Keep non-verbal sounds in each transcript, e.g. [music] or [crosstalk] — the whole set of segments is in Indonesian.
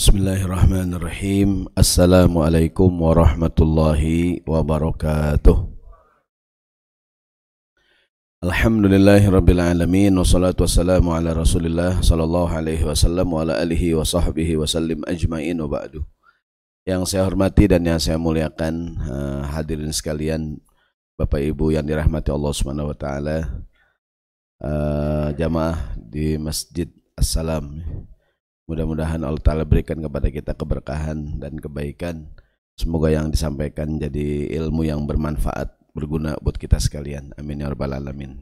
Bismillahirrahmanirrahim. Assalamualaikum warahmatullahi wabarakatuh. Alhamdulillahi rabbil alamin wassalatu wassalamu ala Rasulillah sallallahu alaihi wasallam wa ala alihi wa sahbihi wasallim ajmain wa ba'du. Yang saya hormati dan yang saya muliakan uh, hadirin sekalian Bapak Ibu yang dirahmati Allah Subhanahu wa taala. Uh, jamaah di Masjid Assalam Mudah-mudahan Allah Ta'ala berikan kepada kita keberkahan dan kebaikan. Semoga yang disampaikan jadi ilmu yang bermanfaat, berguna buat kita sekalian. Amin ya rabbal alamin.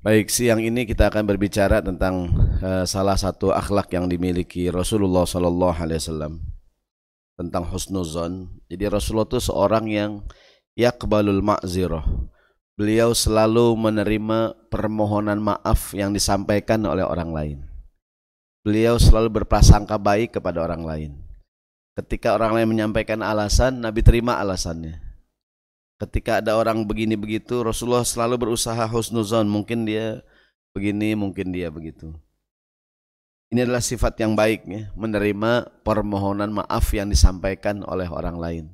Baik, siang ini kita akan berbicara tentang uh, salah satu akhlak yang dimiliki Rasulullah Sallallahu Alaihi Wasallam tentang husnuzon. Jadi Rasulullah itu seorang yang yakbalul ma'zirah. Beliau selalu menerima permohonan maaf yang disampaikan oleh orang lain. Beliau selalu berprasangka baik kepada orang lain. Ketika orang lain menyampaikan alasan, Nabi terima alasannya. Ketika ada orang begini begitu, Rasulullah selalu berusaha husnuzon. Mungkin dia begini, mungkin dia begitu. Ini adalah sifat yang baik ya, menerima permohonan maaf yang disampaikan oleh orang lain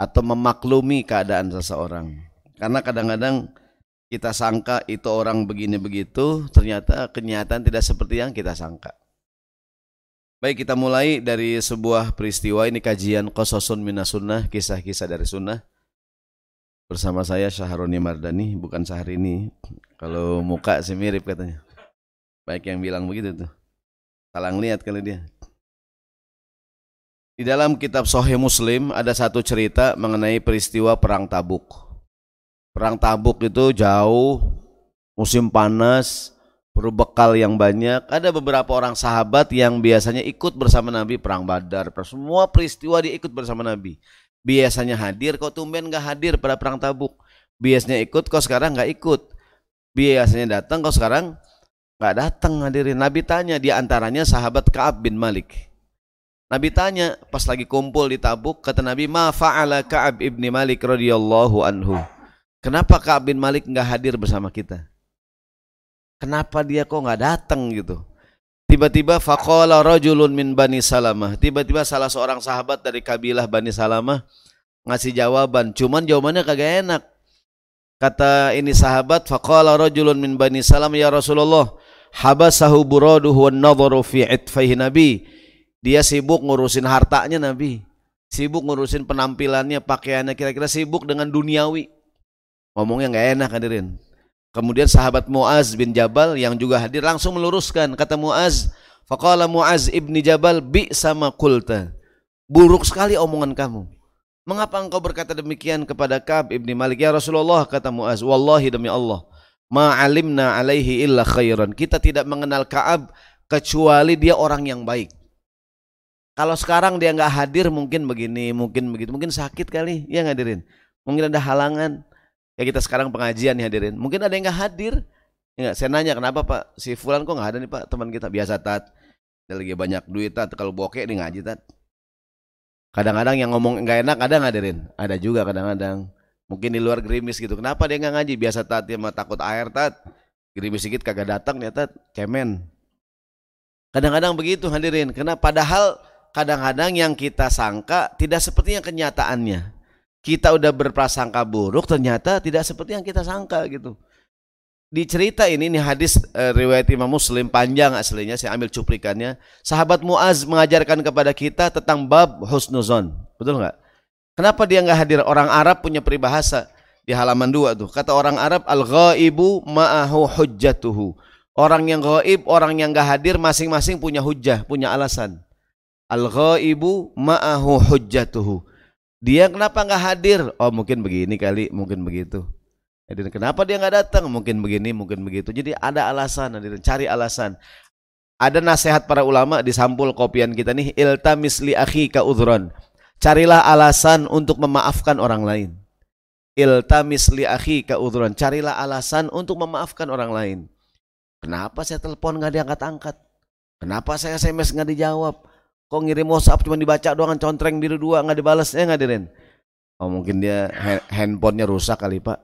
atau memaklumi keadaan seseorang. Karena kadang-kadang kita sangka itu orang begini begitu, ternyata kenyataan tidak seperti yang kita sangka. Baik kita mulai dari sebuah peristiwa ini kajian Qososun Minasunnah, kisah-kisah dari sunnah. Bersama saya Syahroni Mardani, bukan Syahrini. Kalau muka sih mirip katanya. Baik yang bilang begitu tuh. Salah lihat kali dia. Di dalam kitab Sahih Muslim ada satu cerita mengenai peristiwa perang Tabuk. Perang Tabuk itu jauh, musim panas, perlu bekal yang banyak. Ada beberapa orang sahabat yang biasanya ikut bersama Nabi perang Badar. Semua peristiwa dia ikut bersama Nabi. Biasanya hadir, kok tumben gak hadir pada perang Tabuk. Biasanya ikut, kok sekarang gak ikut. Biasanya datang, kok sekarang Gak datang hadirin. Nabi tanya di antaranya sahabat Ka'ab bin Malik. Nabi tanya pas lagi kumpul di Tabuk kata Nabi ma fa'ala Ka'ab ibni Malik radhiyallahu anhu. Kenapa Ka'ab bin Malik nggak hadir bersama kita? Kenapa dia kok nggak datang gitu? Tiba-tiba faqala rajulun min Bani Salamah. Tiba-tiba salah seorang sahabat dari kabilah Bani Salamah ngasih jawaban. Cuman jawabannya kagak enak. Kata ini sahabat faqala rajulun min Bani Salamah ya Rasulullah habasahu buraduhu wan nadharu fi itfaihi nabi. Dia sibuk ngurusin hartanya nabi. Sibuk ngurusin penampilannya pakaiannya kira-kira sibuk dengan duniawi. Ngomongnya nggak enak hadirin. Kemudian sahabat Muaz bin Jabal yang juga hadir langsung meluruskan. Kata Muaz faqala Muaz ibni Jabal bi sama kulta buruk sekali omongan kamu. Mengapa engkau berkata demikian kepada Ka'ab ibni Malik? Ya Rasulullah kata Muaz wallahi demi Allah ma'alimna alaihi illa khairan. Kita tidak mengenal Ka'ab kecuali dia orang yang baik. Kalau sekarang dia nggak hadir mungkin begini, mungkin begitu, mungkin sakit kali, ya ngadirin. Mungkin ada halangan. Ya kita sekarang pengajian nih hadirin. Mungkin ada yang nggak hadir. Ya, saya nanya kenapa Pak si Fulan kok nggak ada nih Pak teman kita biasa tat. Dia lagi banyak duit tat kalau bokeh nih ngaji tat. Kadang-kadang yang ngomong nggak enak ada ngadirin. Ada juga kadang-kadang. Mungkin di luar gerimis gitu. Kenapa dia nggak ngaji? Biasa tat dia mah takut air tat. Gerimis sedikit kagak datang ya tat. Cemen. Kadang-kadang begitu hadirin. Karena padahal kadang-kadang yang kita sangka tidak seperti yang kenyataannya. Kita udah berprasangka buruk ternyata tidak seperti yang kita sangka gitu. Di cerita ini nih hadis e, riwayat Imam Muslim panjang aslinya saya ambil cuplikannya. Sahabat Muaz mengajarkan kepada kita tentang bab husnuzon. Betul nggak? Kenapa dia nggak hadir? Orang Arab punya peribahasa di halaman dua tuh. Kata orang Arab, al-ghaibu ma'ahu hujjatuhu. Orang yang gaib, orang yang nggak hadir masing-masing punya hujjah, punya alasan. Al-ghaibu ma'ahu hujjatuhu. Dia kenapa nggak hadir? Oh mungkin begini kali, mungkin begitu. Jadi kenapa dia nggak datang? Mungkin begini, mungkin begitu. Jadi ada alasan, hadirin. cari alasan. Ada nasihat para ulama di sampul kopian kita nih, iltamis li akhi ka udhran. Carilah alasan untuk memaafkan orang lain. Iltamis li akhi ka udhran. Carilah alasan untuk memaafkan orang lain. Kenapa saya telepon nggak diangkat-angkat? Kenapa saya SMS nggak dijawab? Kok ngirim WhatsApp cuma dibaca doang contreng biru dua nggak dibalas? Eh ngadirin. Oh mungkin dia handphonenya rusak kali pak.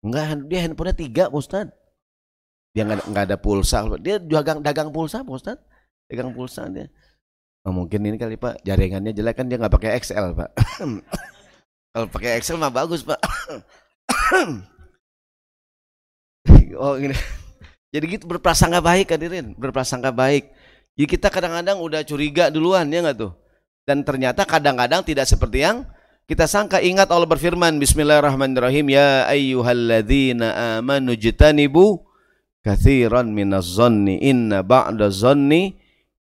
Enggak, dia handphonenya tiga Ustad. Dia nggak nggak ada pulsa. Dia dagang dagang pulsa Ustad. Dagang pulsa dia. Oh, mungkin ini kali pak jaringannya jelek kan dia nggak pakai XL pak. [laughs] Kalau pakai Excel mah bagus pak. [coughs] oh ini. Jadi gitu berprasangka baik hadirin, berprasangka baik. Jadi kita kadang-kadang udah curiga duluan ya nggak tuh? Dan ternyata kadang-kadang tidak seperti yang kita sangka ingat Allah berfirman Bismillahirrahmanirrahim Ya ayyuhalladzina amanu jitanibu Kathiran minaz zanni Inna ba'da zanni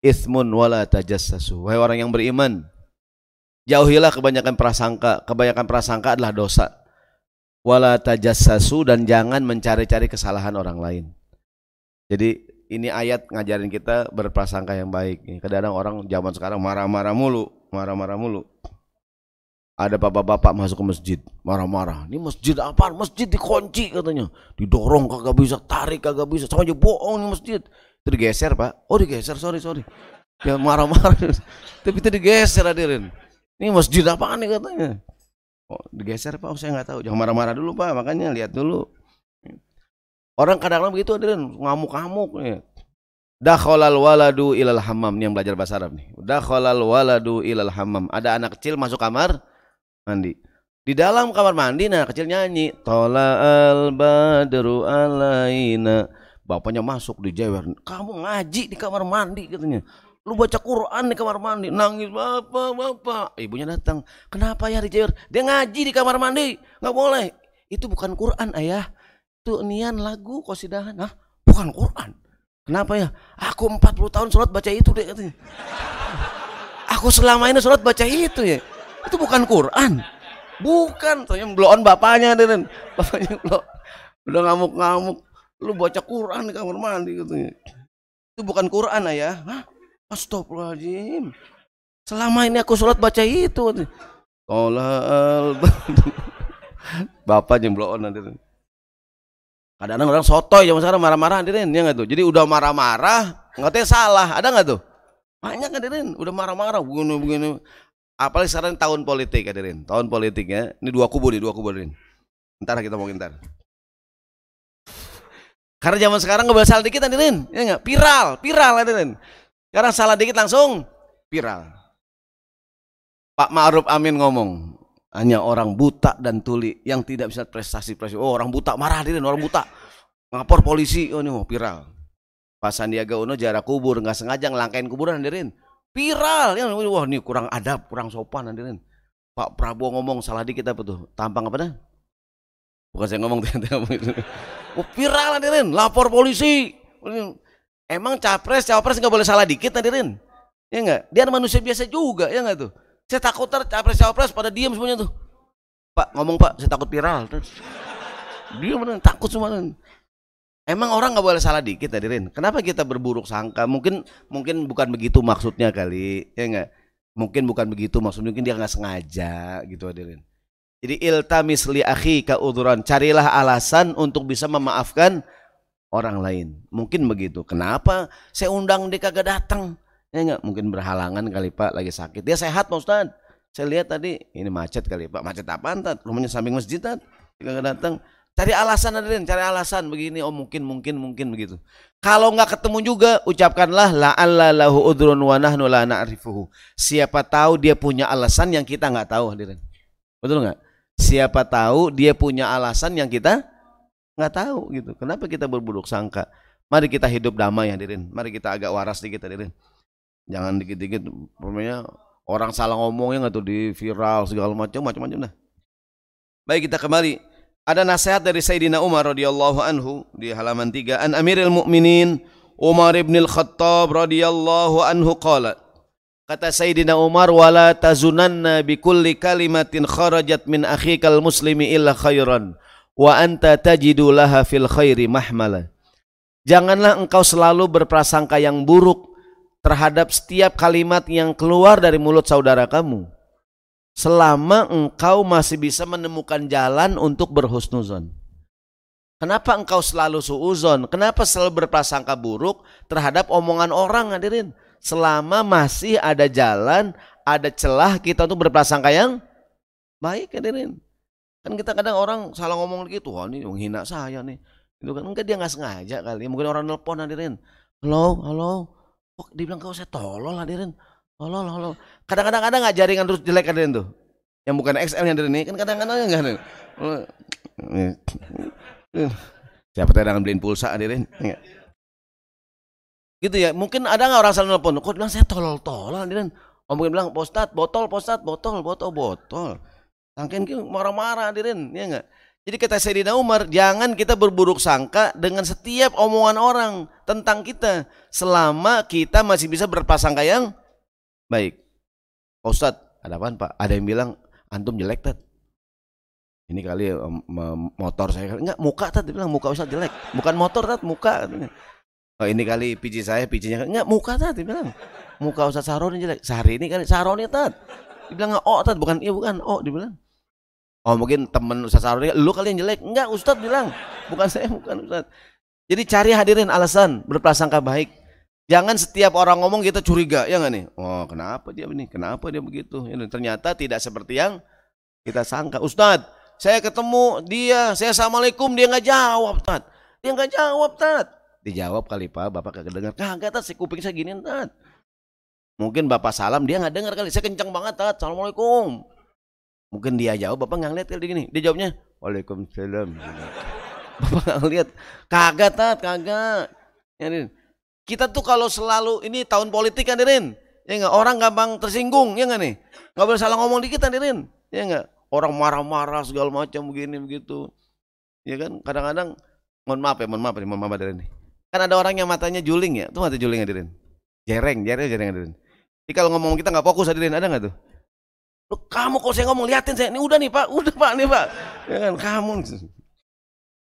Ithmun wala tajassasu. Wahai orang yang beriman Jauhilah kebanyakan prasangka. Kebanyakan prasangka adalah dosa. Wala tajassasu Dan jangan mencari-cari kesalahan orang lain. Jadi ini ayat ngajarin kita berprasangka yang baik. Kadang-kadang orang zaman sekarang marah-marah mulu Marah-marah mulu. Ada bapak-bapak masuk ke masjid marah-marah. Ini masjid apa masjid dikunci katanya. Didorong kagak bisa. Tarik kagak bisa. Sama aja bohong nih masjid itu digeser pak. Oh digeser. Sorry sorry. Ya marah-marah. [laughs] Tapi itu digeser hadirin. Ini masjid apa nih katanya? Oh digeser pak. Oh, saya nggak tahu. Jangan marah-marah dulu pak. Makanya lihat dulu. Orang kadang-kadang begitu hadirin. Ngamuk-ngamuk ya. Dakhalal waladu ilal hammam. Ini yang belajar bahasa Arab nih. Dakhalal waladu ilal hammam. Ada anak kecil masuk kamar mandi. Di dalam kamar mandi nah kecil nyanyi tola al badru alaina bapaknya masuk di jewer. Kamu ngaji di kamar mandi katanya. Lu baca Quran di kamar mandi. Nangis bapak bapak. Ibunya datang kenapa ya di jewer? Dia ngaji di kamar mandi. Nggak boleh. Itu bukan Quran ayah. Itu nian lagu kosidahan ah bukan Quran? Kenapa ya? Aku 40 tahun sholat baca itu deh katanya. Aku selama ini sholat baca itu ya. Itu bukan Quran. Bukan, saya bloon bapaknya dan [laughs] bapaknya blow. Udah ngamuk-ngamuk. Lu baca Quran di kamar mandi katanya. Itu bukan Quran ayah. Hah? Astagfirullahaladzim. Selama ini aku sholat baca itu. Tolal. [laughs] Bapak bloon nanti. Kadang-kadang orang sotoy zaman sekarang marah-marah hadirin, ya nggak tuh? Jadi udah marah-marah, nggak salah, ada nggak tuh? Banyak hadirin, udah marah-marah, begini begini. Apalagi sekarang tahun politik hadirin. Tahun politik ya. Ini dua kubu nih, dua kubu hadirin. Ntar kita mau ntar. Karena zaman sekarang nggak boleh salah dikit hadirin. Ya enggak? Viral, viral hadirin. Sekarang salah dikit langsung viral. Pak Ma'ruf Amin ngomong, hanya orang buta dan tuli yang tidak bisa prestasi-prestasi. Oh, orang buta marah hadirin, orang buta. Ngapor polisi, oh ini mau viral. Pak Sandiaga Uno jarak kubur, nggak sengaja ngelangkain kuburan hadirin. Viral ya wah ini kurang adab, kurang sopan hadirin. Pak Prabowo ngomong salah dikit apa tuh? Tampang apa dah? Bukan saya ngomong [laughs] oh, viral hadirin, lapor polisi. Emang capres, cawapres nggak boleh salah dikit hadirin. Ya enggak? Dia manusia biasa juga, ya enggak tuh? Saya takut ter capres cawapres pada diam semuanya tuh. Pak ngomong Pak, saya takut viral. Dia mana takut semua. Emang orang nggak boleh salah dikit hadirin. Kenapa kita berburuk sangka? Mungkin mungkin bukan begitu maksudnya kali, ya enggak? Mungkin bukan begitu maksudnya, mungkin dia nggak sengaja gitu hadirin. Jadi iltamis li akhi udhuran. Carilah alasan untuk bisa memaafkan orang lain. Mungkin begitu. Kenapa saya undang dia kagak datang? Ya enggak? Mungkin berhalangan kali Pak lagi sakit. Dia sehat Pak Ustaz. Saya lihat tadi ini macet kali Pak. Macet apa Tat? Rumahnya samping masjid Tat. Kagak datang. Cari alasan hadirin, cari alasan begini, oh mungkin, mungkin, mungkin begitu. Kalau nggak ketemu juga, ucapkanlah la'alla lahu udrun wa nahnu la na'rifuhu. Siapa tahu dia punya alasan yang kita nggak tahu hadirin. Betul nggak? Siapa tahu dia punya alasan yang kita nggak tahu gitu. Kenapa kita berburuk sangka? Mari kita hidup damai hadirin. Mari kita agak waras dikit hadirin. Jangan dikit-dikit, pokoknya orang salah ngomongnya nggak tuh di viral segala macam, macam-macam dah. Baik kita kembali ada nasihat dari Sayyidina Umar radhiyallahu anhu di halaman 3 an Amirul Mukminin Umar ibn al-Khattab radhiyallahu anhu qala Kata Sayyidina Umar wala tazunanna bi kulli kalimatin kharajat min akhikal muslimi illa khairan wa anta tajidu laha fil khairi mahmala Janganlah engkau selalu berprasangka yang buruk terhadap setiap kalimat yang keluar dari mulut saudara kamu selama engkau masih bisa menemukan jalan untuk berhusnuzon. Kenapa engkau selalu suuzon? Kenapa selalu berprasangka buruk terhadap omongan orang hadirin? Selama masih ada jalan, ada celah kita untuk berprasangka yang baik hadirin. Kan kita kadang orang salah ngomong gitu wah ini menghina saya nih. Itu kan. Enggak dia nggak sengaja kali. Mungkin orang nelpon hadirin. Halo halo. Kok dibilang kau saya tolol hadirin. Tolol halo. Kadang-kadang ada nggak jaringan terus jelek hadirin tuh? Yang bukan XL yang dari ini kan kadang-kadang enggak siapa tahu dengan beliin pulsa hadirin? Enggak gitu ya mungkin ada nggak orang salah nelpon kok bilang saya tolol tolol hadirin oh mungkin bilang postat botol postat botol botol botol Sangkin marah-marah hadirin ya enggak jadi kata Sayyidina Umar, jangan kita berburuk sangka dengan setiap omongan orang tentang kita selama kita masih bisa berpasangka yang baik. Pak Ustadz, ada apa Pak? Ada yang bilang antum jelek tat. Ini kali motor saya enggak muka tat dia bilang muka Ustadz jelek. Bukan motor tat, muka Oh, ini kali piji saya pijinya enggak muka tat dia bilang. Muka Ustadz Saroni jelek. Sehari ini kali Saroni tat. Dia bilang oh tat bukan iya bukan oh dia bilang. Oh mungkin temen Ustaz Saroni, lu kali yang jelek. Enggak, Ustaz bilang. Bukan saya, bukan Ustaz. Jadi cari hadirin alasan berprasangka baik. Jangan setiap orang ngomong kita curiga, ya nggak nih? Oh kenapa dia ini? Kenapa dia begitu? Ini ternyata tidak seperti yang kita sangka. Ustaz, saya ketemu dia, saya assalamualaikum, dia nggak jawab, Tat. Dia nggak jawab, Tat. Dijawab kali Pak, Bapak kagak dengar. Kagak, Tat, si kuping saya gini, Tat. Mungkin Bapak salam, dia nggak dengar kali. Saya kencang banget, Tat. Assalamualaikum. Mungkin dia jawab, Bapak nggak ngeliat kali gini. Dia jawabnya, Waalaikumsalam. Bapak nggak ngeliat. Kagak, Tat, kagak. Ya, kita tuh kalau selalu, ini tahun politik kan, Dirin. Ya enggak? Orang gampang tersinggung, ya enggak nih? Nggak boleh salah ngomong dikit, Dirin. Ya enggak? Orang marah-marah segala macam begini begitu. Ya kan? Kadang-kadang, mohon maaf ya, mohon maaf nih, mohon maaf Dirin. Kan ada orang yang matanya juling ya, tuh mata juling ya Dirin. Jereng, jereng, jereng Dirin. Jadi kalau ngomong kita nggak fokus Dirin, ada nggak tuh? Loh, kamu kalau saya ngomong liatin saya, ini udah nih Pak, udah Pak nih Pak. Ya kan kamu.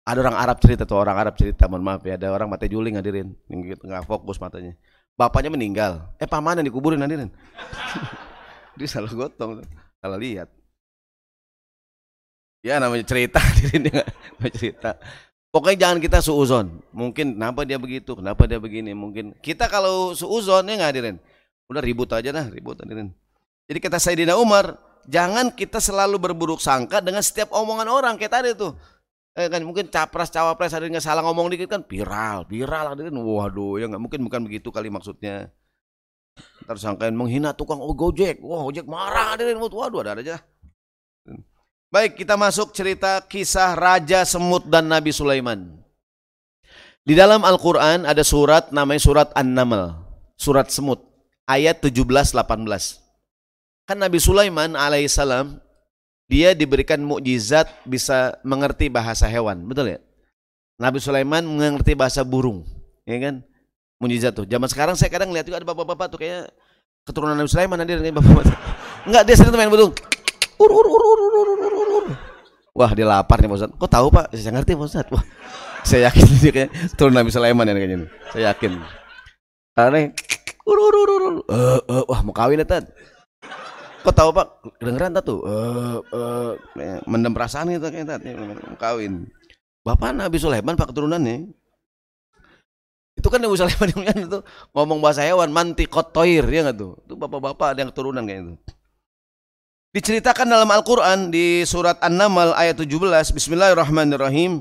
Ada orang Arab cerita tuh, orang Arab cerita, mohon maaf ya, ada orang mata juling hadirin, nggak fokus matanya. Bapaknya meninggal, eh pamannya dikuburin hadirin. [laughs] Dia salah gotong, salah lihat. Ya namanya cerita [laughs] hadirin ya, cerita. Pokoknya jangan kita suuzon. Mungkin kenapa dia begitu, kenapa dia begini. Mungkin kita kalau suuzon ya nggak hadirin. Udah ribut aja dah, ribut hadirin. Jadi kata Sayyidina Umar, jangan kita selalu berburuk sangka dengan setiap omongan orang kayak tadi tuh. Eh, kan mungkin capres cawapres ada nggak salah ngomong dikit kan viral, viral ada kan. Waduh, ya nggak mungkin bukan begitu kali maksudnya. Ntar sangkain menghina tukang oh, Gojek. Wah, Gojek marah ada Waduh, ada aja. Baik, kita masuk cerita kisah Raja Semut dan Nabi Sulaiman. Di dalam Al-Quran ada surat namanya surat An-Naml. Surat Semut. Ayat 17-18. Kan Nabi Sulaiman alaihissalam dia diberikan mukjizat bisa mengerti bahasa hewan, betul ya? Nabi Sulaiman mengerti bahasa burung, ya kan? Mukjizat tuh. Zaman sekarang saya kadang lihat juga ada bapak-bapak tuh kayak keturunan Nabi Sulaiman ada nih bapak-bapak. Enggak, dia sering main burung. Ur, ur, ur, ur, ur, ur, ur, ur. Wah, dia lapar nih Ustaz. Kok tahu Pak? Saya ngerti Pak Ustaz. Wah, [laughs] saya yakin dia kayak turun Nabi Sulaiman ya kayaknya. Saya yakin. Karena ur, ur, ur, ur. Uh, uh, wah, mau kawin ya, Tad. Kok tahu Pak? Kedengeran tak tuh? Uh, uh, mendem perasaan itu kayaknya kawin. Bapak Nabi Sulaiman Pak keturunannya. Itu kan Nabi Sulaiman yang [laughs] itu ngomong bahasa hewan manti kotoir ya nggak tuh? Itu bapak-bapak ada yang keturunan kayak itu. Diceritakan dalam Al-Quran di surat An-Naml ayat 17 Bismillahirrahmanirrahim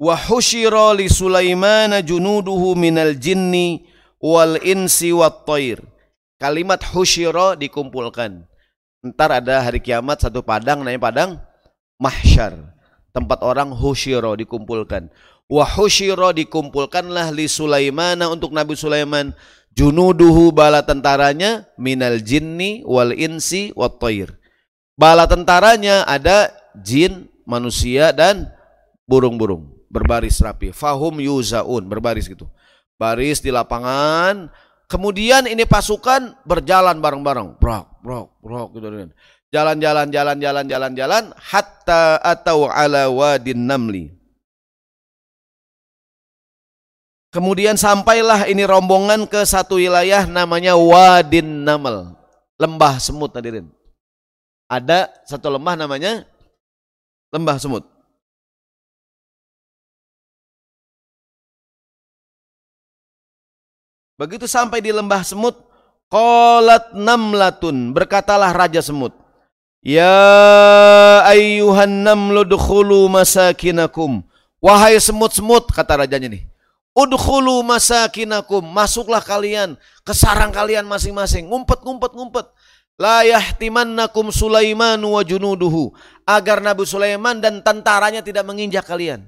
Wa hushira li Sulaimana junuduhu minal jinni wal insi wat toir Kalimat husyiro dikumpulkan. Ntar ada hari kiamat satu padang namanya padang mahsyar. Tempat orang husyiro dikumpulkan. Wa husyiro dikumpulkanlah li Sulaimana untuk Nabi Sulaiman junuduhu bala tentaranya minal jinni wal insi wat toir. Bala tentaranya ada jin, manusia dan burung-burung berbaris rapi. Fahum yuzaun berbaris gitu. Baris di lapangan Kemudian ini pasukan berjalan bareng-bareng, brok, brok, brok gitu. Jalan-jalan, jalan-jalan, jalan-jalan, hatta atau ala wadin namli. Kemudian sampailah ini rombongan ke satu wilayah namanya Wadin Naml, lembah semut hadirin. Ada satu lembah namanya lembah semut. Begitu sampai di lembah semut, qalat namlatun, berkatalah raja semut. Ya ayyuhan namlu dukhulu masakinakum. Wahai semut-semut kata rajanya nih. Udkhulu masakinakum. Masuklah kalian ke sarang kalian masing-masing. Ngumpet, ngumpet, ngumpet. La yahtimannakum Sulaiman wa junuduhu. Agar Nabi Sulaiman dan tentaranya tidak menginjak kalian.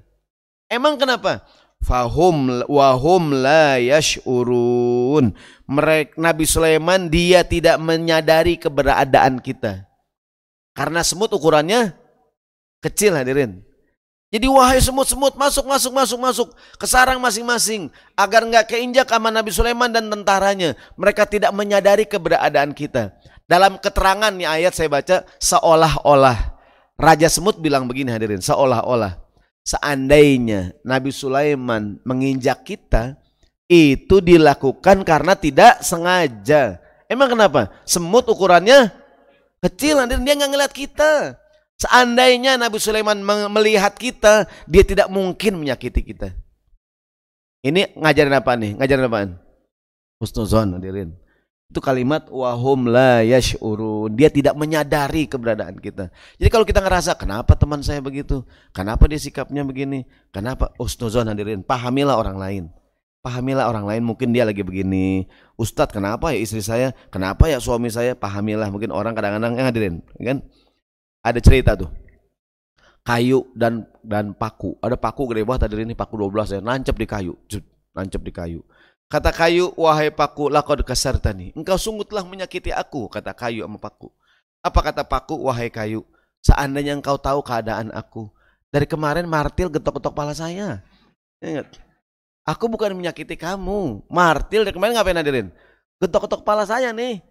Emang kenapa? Fahum wahum la yash'urun. Mereka Nabi Sulaiman dia tidak menyadari keberadaan kita. Karena semut ukurannya kecil hadirin. Jadi wahai semut-semut masuk masuk masuk masuk ke sarang masing-masing agar nggak keinjak sama Nabi Sulaiman dan tentaranya. Mereka tidak menyadari keberadaan kita. Dalam keterangan nih ayat saya baca seolah-olah Raja Semut bilang begini hadirin, seolah-olah seandainya Nabi Sulaiman menginjak kita itu dilakukan karena tidak sengaja. Emang kenapa? Semut ukurannya Kecil nanti dia nggak ngeliat kita. Seandainya Nabi Sulaiman melihat kita, dia tidak mungkin menyakiti kita. Ini ngajarin apa nih? Ngajarin apaan? Husnuzon hadirin. Itu kalimat wahum la yash'urun. Dia tidak menyadari keberadaan kita. Jadi kalau kita ngerasa kenapa teman saya begitu? Kenapa dia sikapnya begini? Kenapa? Husnuzon hadirin. Pahamilah orang lain. Pahamilah orang lain mungkin dia lagi begini. Ustadz kenapa ya istri saya? Kenapa ya suami saya? Pahamilah mungkin orang kadang-kadang yang hadirin kan ada cerita tuh. Kayu dan dan paku. Ada paku gede banget tadi ini paku 12 ya. Nancep di kayu. Nancep di kayu. Kata kayu wahai paku lakod kasartani. Engkau sungguh telah menyakiti aku kata kayu sama paku. Apa kata paku wahai kayu seandainya engkau tahu keadaan aku dari kemarin martil getok-getok pala saya. Ingat? Aku bukan menyakiti kamu. Martil dari kemarin ngapain hadirin? Getok-getok kepala saya nih.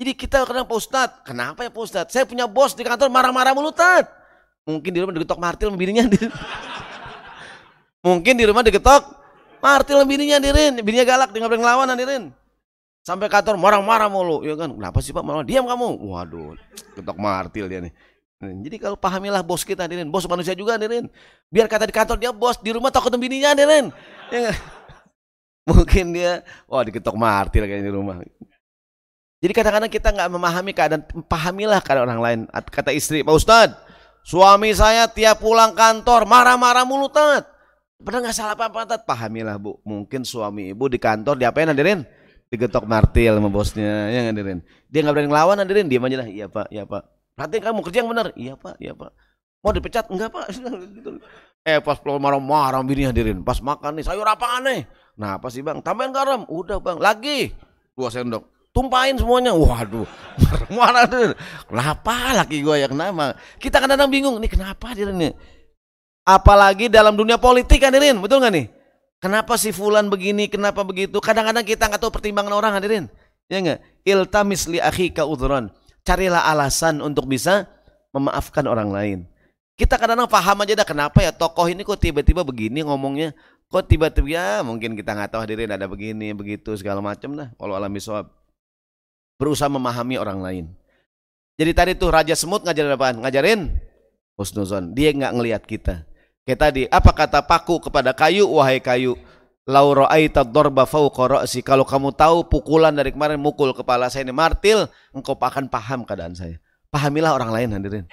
Jadi kita kadang Pak Ustadz, kenapa ya Pak Ustadz? Saya punya bos di kantor marah-marah mulu Tad. Mungkin di rumah digetok martil bininya. [laughs] Mungkin di rumah digetok martil bininya hadirin. Bininya galak, dia ngapain ngelawan hadirin. Sampai kantor marah-marah mulu. Ya kan, kenapa sih Pak? Marah. Diam kamu. Waduh, getok martil dia nih. Jadi kalau pahamilah bos kita hadirin, bos manusia juga hadirin. Biar kata di kantor dia bos, di rumah takut bininya hadirin. [laughs] Ya, mungkin dia, wah diketok martir kayaknya di rumah. Jadi kadang-kadang kita nggak memahami keadaan, pahamilah keadaan orang lain. Kata istri, Pak Ustadz, suami saya tiap pulang kantor marah-marah mulu tat. Padahal nggak salah apa-apa tat. Pahamilah bu, mungkin suami ibu di kantor diapain hadirin? Digetok martil sama bosnya, ya hadirin. Dia nggak berani ngelawan hadirin, diam aja lah. Iya pak, iya pak Nanti kamu kerja yang benar. Iya pak, iya pak. Mau dipecat? Enggak pak. [laughs] Gitu. eh pas pulang marah-marah bini hadirin. Pas makan nih sayur apa aneh. Nah apa sih bang? Tambahin garam. Udah bang. Lagi. Dua sendok. Tumpahin semuanya. Waduh. [laughs] Marah-marah hadirin. Kenapa laki gue ya kenapa? Kita kadang-kadang bingung. Ini kenapa hadirin nih? Apalagi dalam dunia politik hadirin. Betul nggak nih? Kenapa si fulan begini? Kenapa begitu? Kadang-kadang kita nggak tahu pertimbangan orang hadirin. Ya enggak? Iltamis li akhika udhran carilah alasan untuk bisa memaafkan orang lain. Kita kadang-kadang paham aja dah kenapa ya tokoh ini kok tiba-tiba begini ngomongnya. Kok tiba-tiba ya mungkin kita nggak tahu hadirin ada begini, begitu segala macam dah. Kalau alami soal berusaha memahami orang lain. Jadi tadi tuh Raja Semut ngajarin apaan? Ngajarin husnuzon. Dia nggak ngelihat kita. Kayak tadi, apa kata paku kepada kayu, wahai kayu? Lauro aita dorba. Kalau kamu tahu pukulan dari kemarin mukul kepala saya ini martil, engkau akan paham keadaan saya. Pahamilah orang lain hadirin.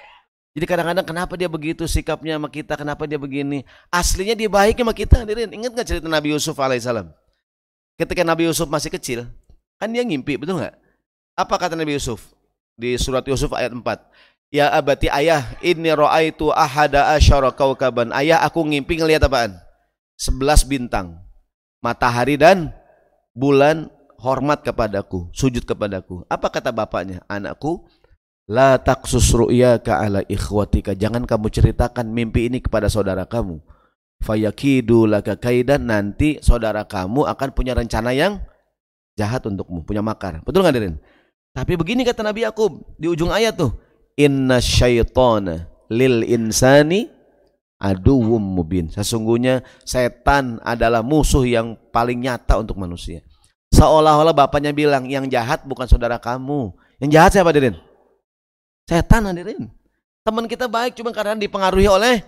Jadi kadang-kadang kenapa dia begitu sikapnya sama kita, kenapa dia begini. Aslinya dia baik sama kita hadirin. Ingat gak cerita Nabi Yusuf alaihissalam? Ketika Nabi Yusuf masih kecil, kan dia ngimpi, betul nggak? Apa kata Nabi Yusuf? Di surat Yusuf ayat 4. Ya abati ayah, inni ra'aitu ahada asyara kaukaban. Ayah aku ngimpi ngelihat apaan? Sebelas bintang matahari dan bulan hormat kepadaku, sujud kepadaku. Apa kata bapaknya? Anakku, la taksus ru'yaka ala ikhwatika. Jangan kamu ceritakan mimpi ini kepada saudara kamu. Fayakidu laka kaidan nanti saudara kamu akan punya rencana yang jahat untukmu, punya makar. Betul nggak Dirin? Tapi begini kata Nabi Yakub di ujung ayat tuh, inna syaitana lil insani aduwum mubin. Sesungguhnya setan adalah musuh yang paling nyata untuk manusia. Seolah-olah bapaknya bilang, yang jahat bukan saudara kamu. Yang jahat siapa Dirin? Setan hadirin. Teman kita baik cuma karena dipengaruhi oleh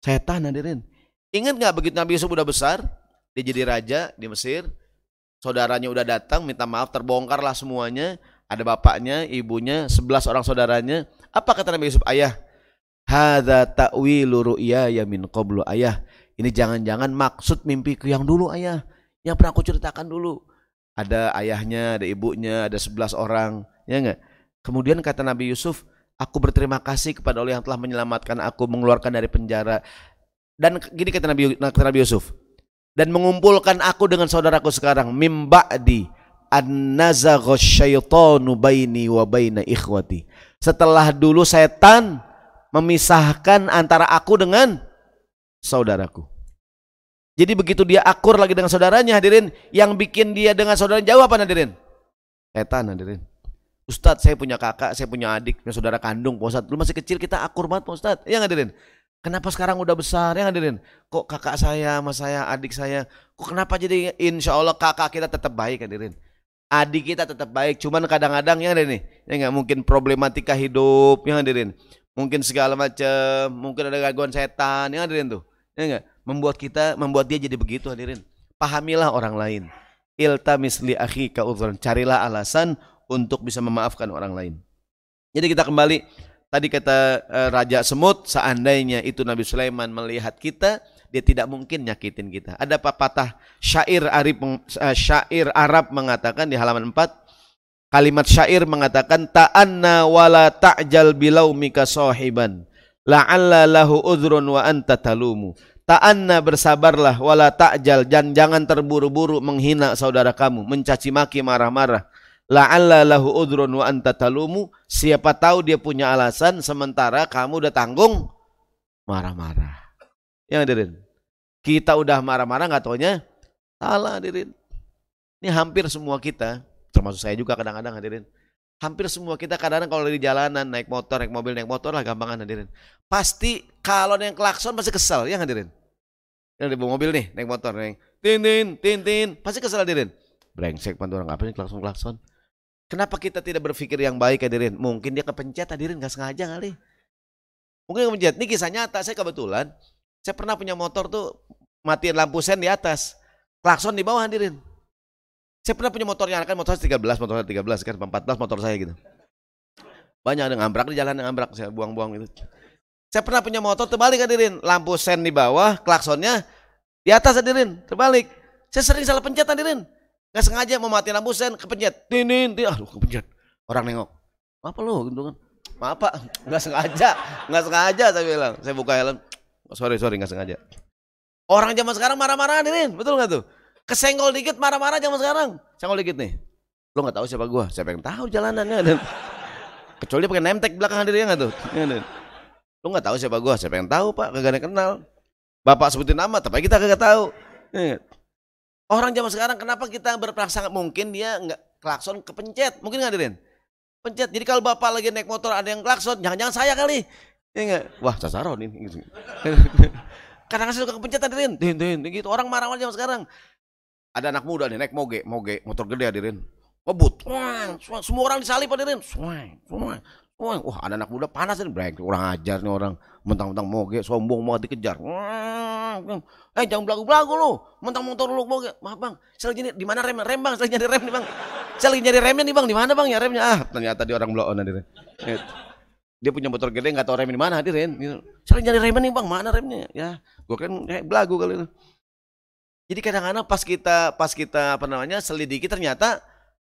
setan hadirin. Ingat nggak begitu Nabi Yusuf udah besar, dia jadi raja di Mesir, saudaranya udah datang minta maaf terbongkarlah semuanya, ada bapaknya, ibunya, sebelas orang saudaranya, Apa kata Nabi Yusuf? Ayah, hadza ta'wilu ru'yaya min qablu ayah. Ini jangan-jangan maksud mimpiku yang dulu ayah, yang pernah aku ceritakan dulu. Ada ayahnya, ada ibunya, ada sebelas orang, ya enggak? Kemudian kata Nabi Yusuf, aku berterima kasih kepada Allah yang telah menyelamatkan aku, mengeluarkan dari penjara. Dan gini kata Nabi, Yusuf, dan mengumpulkan aku dengan saudaraku sekarang, mimba'di an-nazagha syaitanu baini wa ikhwati. Setelah dulu setan memisahkan antara aku dengan saudaraku. Jadi begitu dia akur lagi dengan saudaranya hadirin, yang bikin dia dengan saudara jauh apa hadirin? Setan hadirin. Ustadz saya punya kakak, saya punya adik, punya saudara kandung Pak Ustadz. Dulu masih kecil kita akur banget Pak Ustadz. Ya hadirin? Kenapa sekarang udah besar ya hadirin? Kok kakak saya sama saya, adik saya, kok kenapa jadi insya Allah kakak kita tetap baik hadirin? Adik kita tetap baik, cuman kadang-kadang ya hadirin ya nggak mungkin problematika hidup ya hadirin mungkin segala macam, mungkin ada gangguan setan, yang hadirin tuh. Ya enggak? Membuat kita, membuat dia jadi begitu hadirin. Pahamilah orang lain. Iltamis li akhika udhran. Carilah alasan untuk bisa memaafkan orang lain. Jadi kita kembali tadi kata uh, Raja Semut, seandainya itu Nabi Sulaiman melihat kita, dia tidak mungkin nyakitin kita. Ada patah syair Arab, uh, syair Arab mengatakan di halaman 4 Kalimat syair mengatakan ta'anna wala ta'jal bilaumika sahiban la'alla lahu udhrun wa anta talumu. Ta'anna bersabarlah wala ta'jal dan jangan terburu-buru menghina saudara kamu, mencaci maki marah-marah. La'alla lahu udhrun wa anta talumu. Siapa tahu dia punya alasan sementara kamu udah tanggung marah-marah. Yang hadirin. Kita udah marah-marah nggak taunya salah hadirin. Ini hampir semua kita termasuk saya juga kadang-kadang hadirin. Hampir semua kita kadang-kadang kalau di jalanan naik motor, naik mobil, naik motor lah gampangan hadirin. Pasti kalau yang klakson pasti kesel ya hadirin. Yang di mobil nih, naik motor, naik tin tin tin tin, pasti kesel hadirin. Brengsek pantu orang apa nih klakson klakson. Kenapa kita tidak berpikir yang baik hadirin? Mungkin dia kepencet hadirin nggak sengaja kali. Mungkin kepencet. Ini kisah nyata. Saya kebetulan saya pernah punya motor tuh matiin lampu sen di atas, klakson di bawah hadirin. Saya pernah punya motornya, kan motor 13, motor 13 kan 14 motor saya gitu. Banyak ada ngambrak di jalan yang ngambrak saya buang-buang itu. Saya pernah punya motor terbalik hadirin, lampu sen di bawah, klaksonnya di atas hadirin, terbalik. Saya sering salah pencet hadirin. Gak sengaja mau mati lampu sen, kepencet. Tinin, tin, aduh kepencet. Orang nengok. Apa lu gitu kan? Maaf pak, [laughs] nggak sengaja, nggak sengaja saya bilang. Saya buka helm. Sorry sorry nggak sengaja. Orang zaman sekarang marah-marah hadirin, betul nggak tuh? Kesenggol dikit marah-marah zaman sekarang. Senggol dikit nih. Lo nggak tahu siapa gua? Siapa yang tahu jalanannya? Dan kecuali pakai nemtek belakang hadirnya nggak tuh? Ya, Lo nggak tahu siapa gua? Siapa yang tahu pak? Kagak ada kenal. Bapak sebutin nama, tapi kita kagak tahu. Ya. Orang zaman sekarang kenapa kita berprasangka mungkin dia nggak klakson kepencet? Mungkin nggak hadirin? Pencet. Jadi kalau bapak lagi naik motor ada yang klakson, jangan-jangan saya kali. Ya enggak? Wah, sasaran ini. Gitu. Kadang-kadang suka kepencet hadirin. Din, din, gitu. Orang marah-marah zaman sekarang. Ada anak muda nih naik moge, moge, motor gede hadirin. Ngebut. semua orang disalip hadirin. Swang, swang, swang. Wah, ada anak muda panas nih, break. Orang ajar nih orang. Mentang-mentang moge, sombong mau dikejar. Eh, jangan belagu-belagu lu. Mentang motor lu moge. Maaf, Bang. Saya lagi di mana rem? Rem, Bang. Saya nyari rem nih, Bang. Saya lagi nyari remnya nih, Bang. Di mana, Bang, ya remnya? Ah, ternyata dia orang blow on hadirin. Dia punya motor gede nggak tahu rem di mana hadirin. Saya lagi nyari remnya nih, Bang. Mana remnya? Ya, gua kan eh, belagu kali itu. Jadi kadang-kadang pas kita pas kita apa namanya selidiki ternyata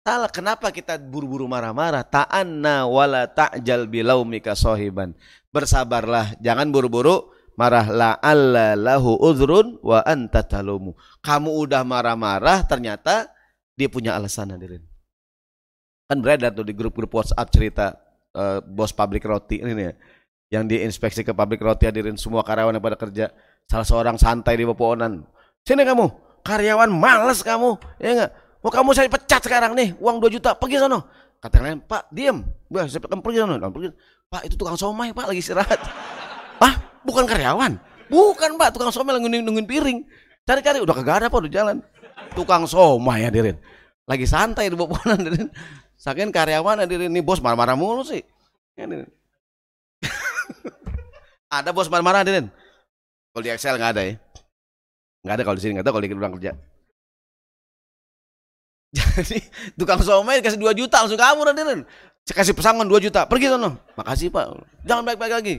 salah. Kenapa kita buru-buru marah-marah? Ta'anna wala ta'jal bilaumika sohiban. Bersabarlah, jangan buru-buru marah la alla lahu udhrun wa anta talumu. Kamu udah marah-marah ternyata dia punya alasan hadirin. Kan beredar tuh di grup-grup WhatsApp cerita uh, bos pabrik roti ini ya. Yang diinspeksi ke pabrik roti hadirin semua karyawan yang pada kerja. Salah seorang santai di Poponan Sini kamu, karyawan males kamu, ya enggak? Mau kamu saya pecat sekarang nih, uang 2 juta, pergi sono. Kata lain, Pak, diem. Bah, saya pergi sono. Pergi. Pak, itu tukang somai, Pak, lagi istirahat. [laughs] Ah, bukan karyawan. Bukan, Pak, tukang somai lagi nungguin, piring. Cari-cari, udah kagak ada, Pak, udah jalan. Tukang somai hadirin. Lagi santai di bawah hadirin. Saking karyawan hadirin, nih bos marah-marah mulu sih. Hadirin. [laughs] ada bos marah-marah hadirin. Kalau di Excel nggak ada ya. Nggak ada kalau di sini, nggak tahu kalau di ruang kerja. [laughs] Jadi tukang somai dikasih 2 juta langsung kabur hadirin. Saya kasih pesangon 2 juta, pergi sono. Makasih Pak. Jangan baik-baik lagi.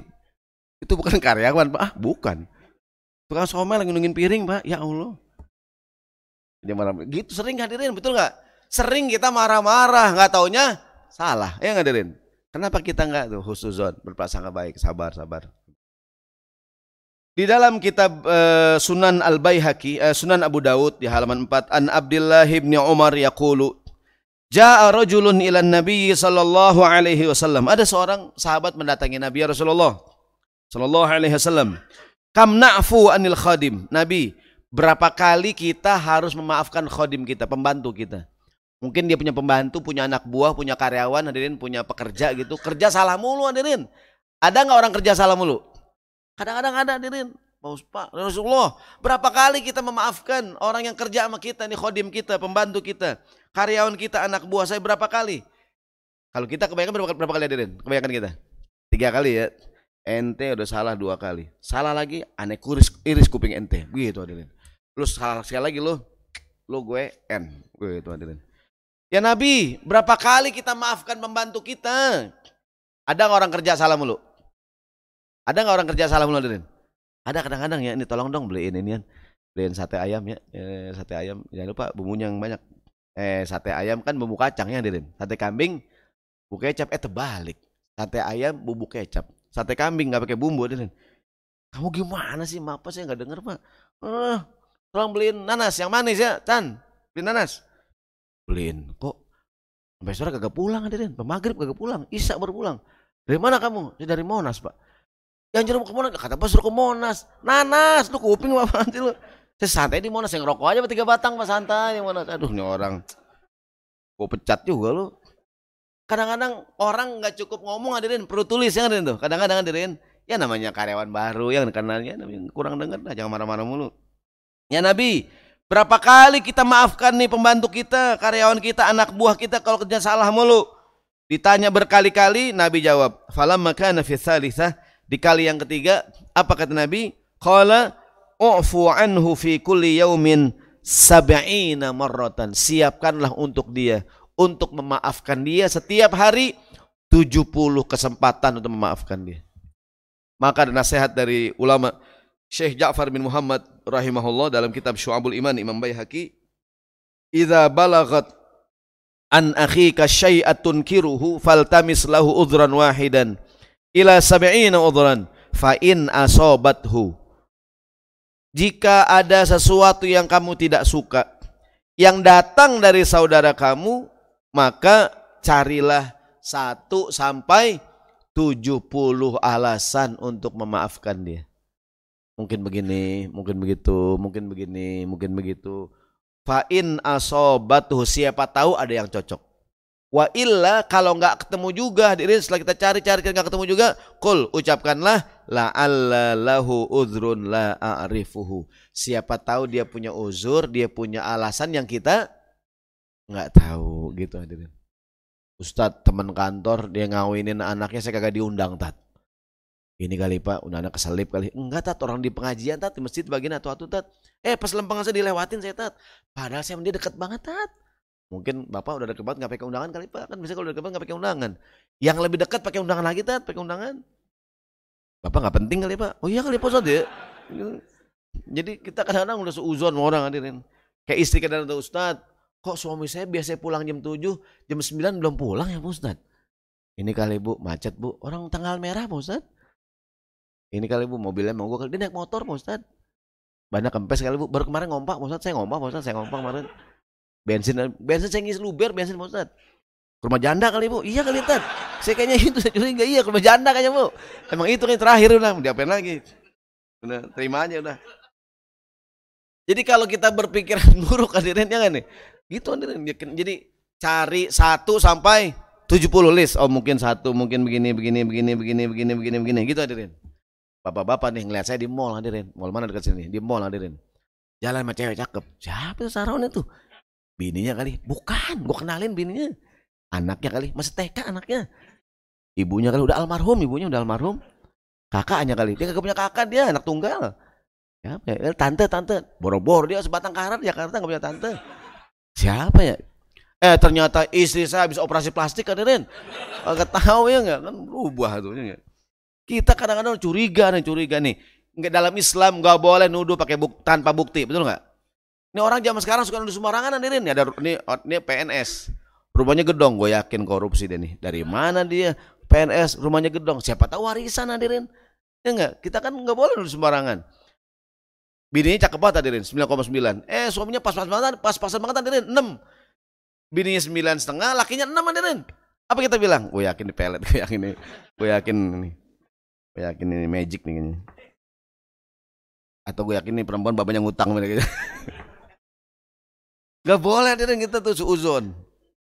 Itu bukan [laughs] karyawan Pak, ah, bukan. Tukang somel lagi nungguin piring Pak, ya Allah. Dia marah, gitu sering hadirin, betul nggak? Sering kita marah-marah, nggak taunya salah, ya hadirin. Kenapa kita nggak tuh husnuzon, berprasangka baik, sabar, sabar. Di dalam kitab uh, Sunan Al-Baihaqi, uh, Sunan Abu Daud di halaman 4, An Abdullah bin Umar yaqulu, Ja'a rajulun ila Nabi sallallahu alaihi wasallam. Ada seorang sahabat mendatangi Nabi ya Rasulullah sallallahu alaihi wasallam. Kam na'fu anil khadim. Nabi, berapa kali kita harus memaafkan khadim kita, pembantu kita? Mungkin dia punya pembantu, punya anak buah, punya karyawan, hadirin, punya pekerja gitu. Kerja salah mulu hadirin. Ada nggak orang kerja salah mulu? Kadang-kadang ada hadirin. Pak Rasulullah, berapa kali kita memaafkan orang yang kerja sama kita, nih khodim kita, pembantu kita, karyawan kita, anak buah saya berapa kali? Kalau kita kebanyakan berapa, berapa kali hadirin? Kebanyakan kita? Tiga kali ya. Ente udah salah dua kali. Salah lagi, aneh kuris, iris kuping ente. Begitu hadirin. Lu salah sekali lagi lu, lu gue N. Gue itu hadirin. Ya Nabi, berapa kali kita maafkan pembantu kita? Ada nggak orang kerja salah mulu? Ada nggak orang kerja salah mulu hadirin? Ada kadang-kadang ya, ini tolong dong beliin ini. Beliin sate ayam ya, eh, sate ayam. Jangan lupa bumbunya yang banyak. Eh, sate ayam kan bumbu kacang ya, Dirin. Sate kambing bumbu kecap eh terbalik. Sate ayam bumbu kecap. Sate kambing nggak pakai bumbu, Dirin. Kamu gimana sih? Apa sih nggak denger, Pak? Eh, tolong beliin nanas yang manis ya, Tan. Beliin nanas. Beliin. Kok sampai sore kagak pulang, Dirin. Maghrib kagak pulang, Isa baru pulang. Dari mana kamu? Dari Monas, Pak. Yang jeruk ke Monas, kata pas suruh ke Monas. Nanas, lu kuping apa nanti lu. Saya santai di Monas, yang rokok aja tiga batang mas santai yang Monas. Aduh ini orang, gue pecat juga lu. Kadang-kadang orang nggak cukup ngomong hadirin, perlu tulis ya hadirin tuh. Kadang-kadang hadirin, ya namanya karyawan baru yang kenalnya, kurang dengar lah, jangan marah-marah mulu. Ya Nabi, berapa kali kita maafkan nih pembantu kita, karyawan kita, anak buah kita kalau kerja salah mulu. Ditanya berkali-kali, Nabi jawab, "Falamma kana fi tsalitsah" Di kali yang ketiga, apa kata Nabi? Qala u'fu anhu fi kulli yaumin sab'ina marratan. Siapkanlah untuk dia untuk memaafkan dia setiap hari 70 kesempatan untuk memaafkan dia. Maka ada nasihat dari ulama Syekh Ja'far bin Muhammad rahimahullah dalam kitab Syu'abul Iman Imam Baihaqi, "Idza balagat an akhika syai'atun kiruhu faltamis lahu udhran wahidan." ila sab'ina udhran fa in asobathu jika ada sesuatu yang kamu tidak suka yang datang dari saudara kamu maka carilah satu sampai tujuh puluh alasan untuk memaafkan dia mungkin begini mungkin begitu mungkin begini mungkin begitu fa in asobathu siapa tahu ada yang cocok Wa illa kalau nggak ketemu juga hadirin setelah kita cari-cari nggak ketemu juga, kul ucapkanlah la lahu udrun la a'rifuhu. Siapa tahu dia punya uzur, dia punya alasan yang kita nggak tahu gitu hadirin. Ustadz teman kantor dia ngawinin anaknya saya kagak diundang tat. Ini kali pak, udah anak keselip kali. Enggak tat, orang di pengajian tat, di masjid bagian atau atu tat. Eh pas lempengan saya dilewatin saya tat. Padahal saya dia deket banget tat. Mungkin Bapak udah deket banget nggak pakai undangan kali Pak. Kan bisa kalau udah deket banget nggak pakai undangan. Yang lebih dekat pakai undangan lagi Tat, pakai undangan. Bapak nggak penting kali Pak. Oh iya kali Pak Ustaz ya. Jadi kita kadang-kadang udah seuzon orang hadirin. Kayak istri kadang-kadang Ustaz, kok suami saya biasa pulang jam 7, jam 9 belum pulang ya Pak Ustaz? Ini kali Bu, macet Bu. Orang tanggal merah Pak Ustaz. Ini kali Bu, mobilnya mau gue kali. Dia naik motor Pak Ustaz. Banyak kempes kali Bu. Baru kemarin ngompak Pak Ustaz. Saya ngompak Pak Ustaz. Saya ngompak kemarin. Bensin bensin saya ngisi luber bensin Pak Ustaz. Ke rumah janda kali Bu. Iya kali Ustaz. Saya kayaknya itu saya curiga iya ke rumah janda kayaknya Bu. Emang itu kan terakhir udah diapain lagi. Udah terima aja udah. Jadi kalau kita berpikiran [laughs] buruk hadirin ya kan nih. Gitu hadirin. Jadi cari satu sampai 70 list. Oh mungkin satu, mungkin begini, begini, begini, begini, begini, begini, begini. Gitu hadirin. Bapak-bapak nih ngeliat saya di mall hadirin. Mall mana dekat sini? Di mall hadirin. Jalan sama cewek cakep. Siapa itu Saron itu? Bininya kali, bukan, gue kenalin bininya. Anaknya kali, masih TK anaknya. Ibunya kali udah almarhum, ibunya udah almarhum. Kakaknya kali, dia kagak punya kakak dia, anak tunggal. Ya, ya tante, tante, boro-boro dia sebatang karat Jakarta nggak punya tante. Siapa ya? Eh ternyata istri saya habis operasi plastik hadirin. Agak tahu ya nggak kan berubah tuh ya Kita kadang-kadang curiga nih curiga nih. Nggak dalam Islam nggak boleh nuduh pakai buk, tanpa bukti, betul nggak? Ini orang zaman sekarang suka nuduh sembarangan hadirin. Ini ada ini, ini PNS. Rumahnya gedong, gue yakin korupsi deh nih. Dari mana dia? PNS, rumahnya gedong. Siapa tahu warisan hadirin. Ya enggak? Kita kan nggak boleh nuduh sembarangan. Bininya cakep banget hadirin, 9,9. Eh suaminya pas-pas banget, pas-pasan banget hadirin, 6 bininya sembilan setengah, lakinya enam hadirin. Apa kita bilang? Gue yakin di pelet, gue yakin ini, gue yakin ini, gue yakin ini magic nih ini. Atau gue yakin ini perempuan bapaknya ngutang mereka. [laughs] Gak boleh hadirin kita tuh suuzon.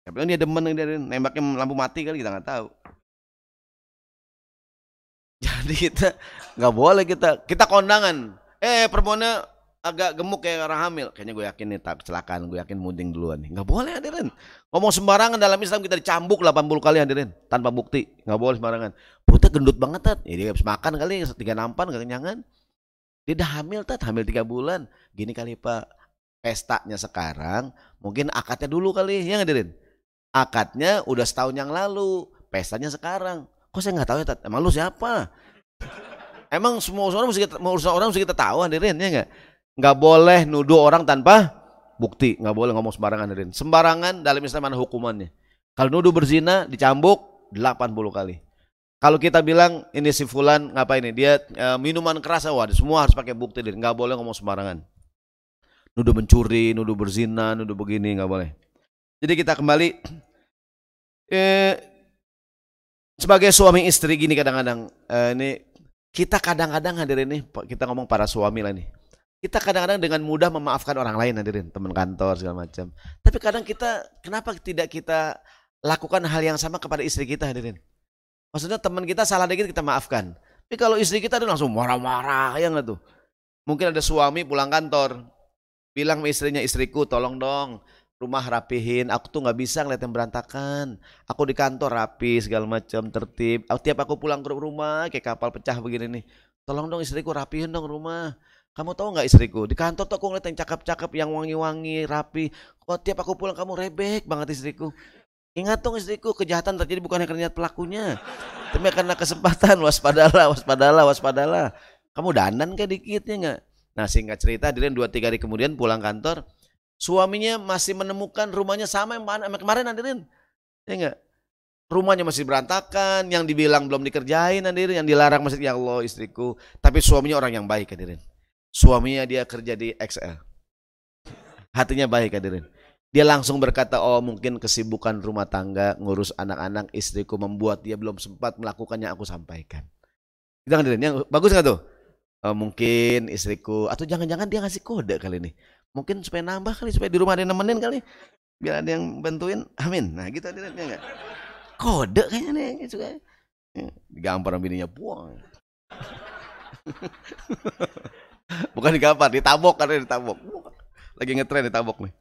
Bilang dia demen dia nembaknya lampu mati kan kita nggak tahu. Jadi kita nggak boleh kita kita kondangan. Eh perempuannya agak gemuk kayak orang hamil. Kayaknya gue yakin nih tak kecelakaan, gue yakin munding duluan nih. Gak boleh hadirin. Ngomong sembarangan dalam Islam kita dicambuk 80 kali hadirin tanpa bukti. Gak boleh sembarangan. Perutnya gendut banget tat. Ya, dia habis makan kali tiga nampan gak kenyangan. Dia udah hamil tat, hamil tiga bulan. Gini kali pak, pestanya sekarang mungkin akadnya dulu kali ya hadirin. Akadnya udah setahun yang lalu, pestanya sekarang. Kok saya nggak tahu ya tat? Emang lu siapa? Emang semua orang mesti kita, orang mesti kita tahu hadirin ya enggak? Nggak boleh nuduh orang tanpa bukti, nggak boleh ngomong sembarangan hadirin. Sembarangan dalam Islam mana hukumannya? Kalau nuduh berzina dicambuk 80 kali. Kalau kita bilang ini si fulan ngapa ini dia e, minuman keras wah semua harus pakai bukti hadirin. nggak boleh ngomong sembarangan. Nuduh mencuri, nuduh berzina, nuduh begini nggak boleh. Jadi kita kembali [clears throat] eh, sebagai suami istri gini kadang-kadang eh, ini kita kadang-kadang hadirin nih kita ngomong para suami lah nih kita kadang-kadang dengan mudah memaafkan orang lain hadirin, teman kantor segala macam. Tapi kadang kita kenapa tidak kita lakukan hal yang sama kepada istri kita hadirin? Maksudnya teman kita salah dikit kita maafkan. Tapi kalau istri kita tuh langsung marah-marah ya nggak tuh? Mungkin ada suami pulang kantor bilang istrinya istriku tolong dong rumah rapihin aku tuh nggak bisa ngeliat yang berantakan aku di kantor rapi segala macam tertib tiap aku pulang ke rumah kayak kapal pecah begini nih tolong dong istriku rapihin dong rumah kamu tahu nggak istriku? Di kantor tuh aku ngeliat yang cakep-cakep, yang wangi-wangi, rapi. Kok tiap aku pulang kamu rebek banget istriku. Ingat dong istriku, kejahatan terjadi bukan karena niat pelakunya. Tapi karena kesempatan, [laughs] waspadalah, waspadalah, waspadalah. Kamu dandan kayak dikitnya nggak? Nah singkat cerita, Diren dua tiga hari kemudian pulang kantor, suaminya masih menemukan rumahnya sama yang kemarin Adirin. Ya enggak? Rumahnya masih berantakan, yang dibilang belum dikerjain Adirin, yang dilarang masih ya Allah istriku. Tapi suaminya orang yang baik Adirin suaminya dia kerja di XL. Hatinya baik hadirin. Dia langsung berkata, oh mungkin kesibukan rumah tangga, ngurus anak-anak, istriku membuat dia belum sempat melakukannya aku sampaikan. Itu hadirin, yang bagus nggak tuh? Oh, mungkin istriku, atau jangan-jangan dia ngasih kode kali ini. Mungkin supaya nambah kali, supaya di rumah ada yang nemenin kali. Biar ada yang bantuin, amin. Nah gitu hadirin, ya enggak? Kode kayaknya nih, suka. Digampar bininya, buang. [laughs] Bukan di kamar, ditabok karena ditabok. Lagi ngetren ditabok nih.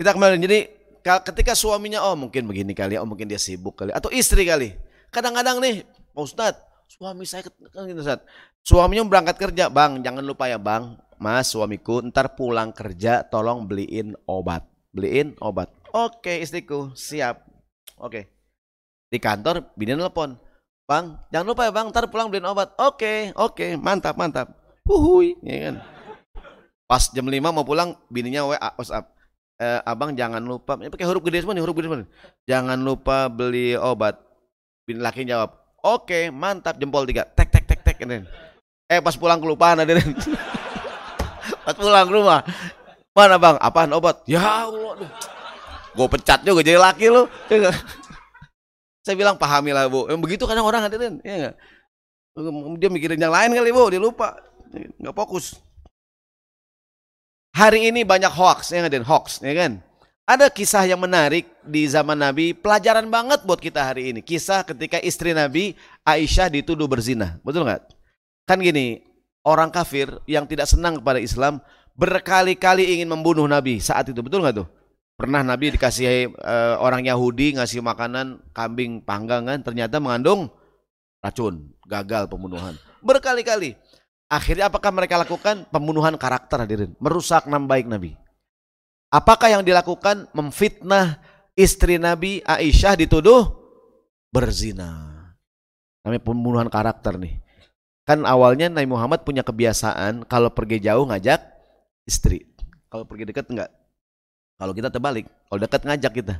Kita kembali jadi ketika suaminya oh mungkin begini kali, oh mungkin dia sibuk kali atau istri kali. Kadang-kadang nih, Pak Ustad, suami saya kan gitu Ustaz. Suaminya berangkat kerja, Bang, jangan lupa ya, Bang. Mas, suamiku ntar pulang kerja tolong beliin obat. Beliin obat. Oke, istriku, siap. Oke. Di kantor bini nelpon. Bang, jangan lupa ya bang, ntar pulang beliin obat. Oke, oke, mantap, mantap. Huhui, ya kan. Pas jam 5 mau pulang, bininya WA, WhatsApp. Eh, abang jangan lupa, ini pakai huruf gede semua nih, huruf gede semua nih. Jangan lupa beli obat. Bini laki jawab, oke, mantap, jempol tiga. Tek, tek, tek, tek. Ini. Eh, pas pulang kelupaan hadirin. [laughs] pas pulang ke rumah. Mana bang, apaan obat? Ya Allah. Gue pecat juga jadi laki lu. Saya bilang pahami lah bu. Yang begitu kadang orang hadirin, ya? Dia mikirin yang lain kali bu, dia lupa, nggak fokus. Hari ini banyak hoax, ya nggak hoax, ya kan? Ada kisah yang menarik di zaman Nabi, pelajaran banget buat kita hari ini. Kisah ketika istri Nabi Aisyah dituduh berzina, betul nggak? Kan gini, orang kafir yang tidak senang kepada Islam berkali-kali ingin membunuh Nabi saat itu, betul nggak tuh? Pernah Nabi dikasih uh, orang Yahudi ngasih makanan kambing panggangan ternyata mengandung racun, gagal pembunuhan. Berkali-kali. Akhirnya apakah mereka lakukan? Pembunuhan karakter hadirin, merusak nama baik Nabi. Apakah yang dilakukan? Memfitnah istri Nabi Aisyah dituduh berzina. Namanya pembunuhan karakter nih. Kan awalnya Nabi Muhammad punya kebiasaan kalau pergi jauh ngajak istri. Kalau pergi dekat enggak. Kalau kita terbalik, kalau dekat ngajak kita.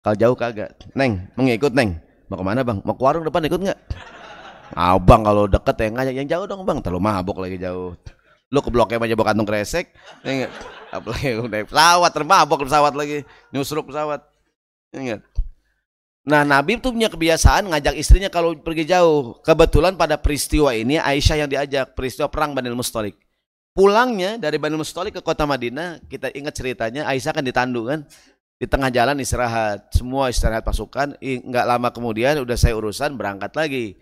Kalau jauh kagak. Neng, mengikut Neng. Mau ke mana bang? Mau ke warung depan ikut nggak? Abang kalau deket ya ngajak yang jauh dong bang. Terlalu mabuk lagi jauh. Lu ke blok M aja bawa kantung kresek. Ya Apalagi [laughs] naik pesawat termabok pesawat lagi. Nyusruk pesawat. Ingat. Nah Nabi tuh punya kebiasaan ngajak istrinya kalau pergi jauh. Kebetulan pada peristiwa ini Aisyah yang diajak peristiwa perang Banil Mustalik. Pulangnya dari Banil Mustalik ke kota Madinah, kita ingat ceritanya Aisyah kan ditandu kan. Di tengah jalan istirahat, semua istirahat pasukan. Enggak lama kemudian udah saya urusan berangkat lagi.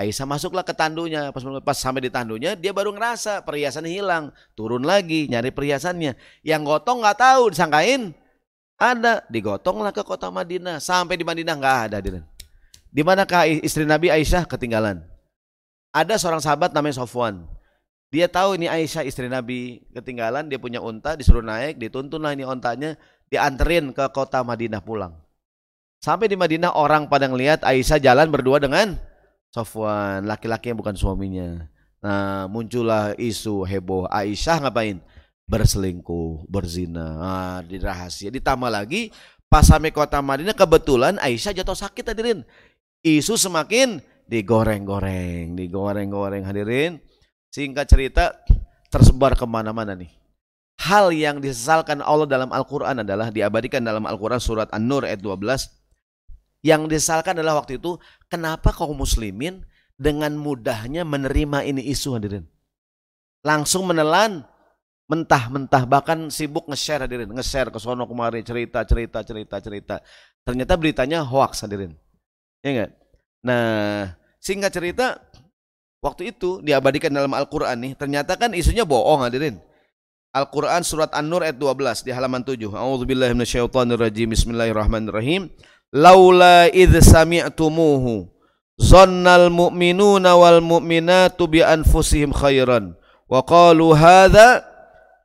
Aisyah masuklah ke tandunya. Pas, pas sampai di tandunya, dia baru ngerasa perhiasan hilang. Turun lagi, nyari perhiasannya. Yang gotong nggak tahu, disangkain ada. Digotonglah ke kota Madinah. Sampai di Madinah nggak ada. Di manakah istri Nabi Aisyah ketinggalan? Ada seorang sahabat namanya Sofwan. Dia tahu ini Aisyah istri Nabi ketinggalan, dia punya unta, disuruh naik, dituntunlah ini ontanya, dianterin ke kota Madinah pulang. Sampai di Madinah orang pada ngelihat Aisyah jalan berdua dengan Sofwan, laki-laki yang bukan suaminya. Nah, muncullah isu heboh Aisyah ngapain? Berselingkuh, berzina, nah, dirahasia. Ditambah lagi pas sampai kota Madinah kebetulan Aisyah jatuh sakit hadirin. Isu semakin digoreng-goreng, digoreng-goreng hadirin. Singkat cerita tersebar ke mana-mana nih. Hal yang disesalkan Allah dalam Al-Quran adalah diabadikan dalam Al-Quran surat An-Nur ayat 12 yang disalahkan adalah waktu itu kenapa kaum muslimin dengan mudahnya menerima ini isu hadirin. Langsung menelan mentah-mentah bahkan sibuk nge-share hadirin, nge-share ke sono kemari cerita cerita cerita cerita. Ternyata beritanya hoax hadirin. Ya enggak? Nah, singkat cerita waktu itu diabadikan dalam Al-Qur'an nih, ternyata kan isunya bohong hadirin. Al-Quran surat An-Nur ayat 12 di halaman 7. A'udzubillahi minasyaitonirrajim. Bismillahirrahmanirrahim laula idh sami'tumuhu zannal mu'minuna wal mu'minatu bi anfusihim khairan wa qalu hadza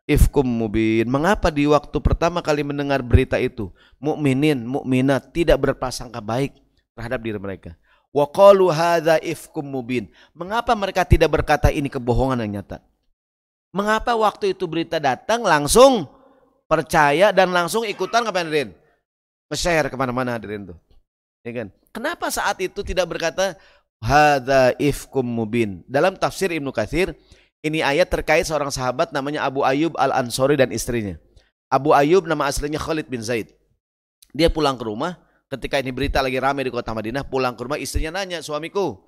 ifkum mubin. Mengapa di waktu pertama kali mendengar berita itu, mukminin, mukminat tidak berprasangka baik terhadap diri mereka? Wa qalu hadza ifkum mubin. Mengapa mereka tidak berkata ini kebohongan yang nyata? Mengapa waktu itu berita datang langsung percaya dan langsung ikutan ngapain Rin? nge-share ke mana-mana hadirin tuh. Ya kan? Kenapa saat itu tidak berkata hadza ifkum mubin? Dalam tafsir Ibnu Katsir, ini ayat terkait seorang sahabat namanya Abu Ayyub Al-Ansori dan istrinya. Abu Ayyub nama aslinya Khalid bin Zaid. Dia pulang ke rumah, ketika ini berita lagi ramai di kota Madinah, pulang ke rumah istrinya nanya, "Suamiku,